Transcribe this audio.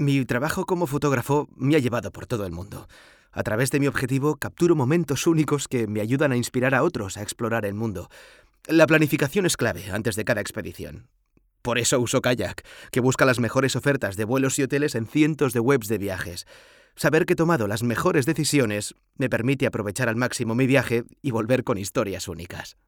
Mi trabajo como fotógrafo me ha llevado por todo el mundo. A través de mi objetivo capturo momentos únicos que me ayudan a inspirar a otros a explorar el mundo. La planificación es clave antes de cada expedición. Por eso uso Kayak, que busca las mejores ofertas de vuelos y hoteles en cientos de webs de viajes. Saber que he tomado las mejores decisiones me permite aprovechar al máximo mi viaje y volver con historias únicas.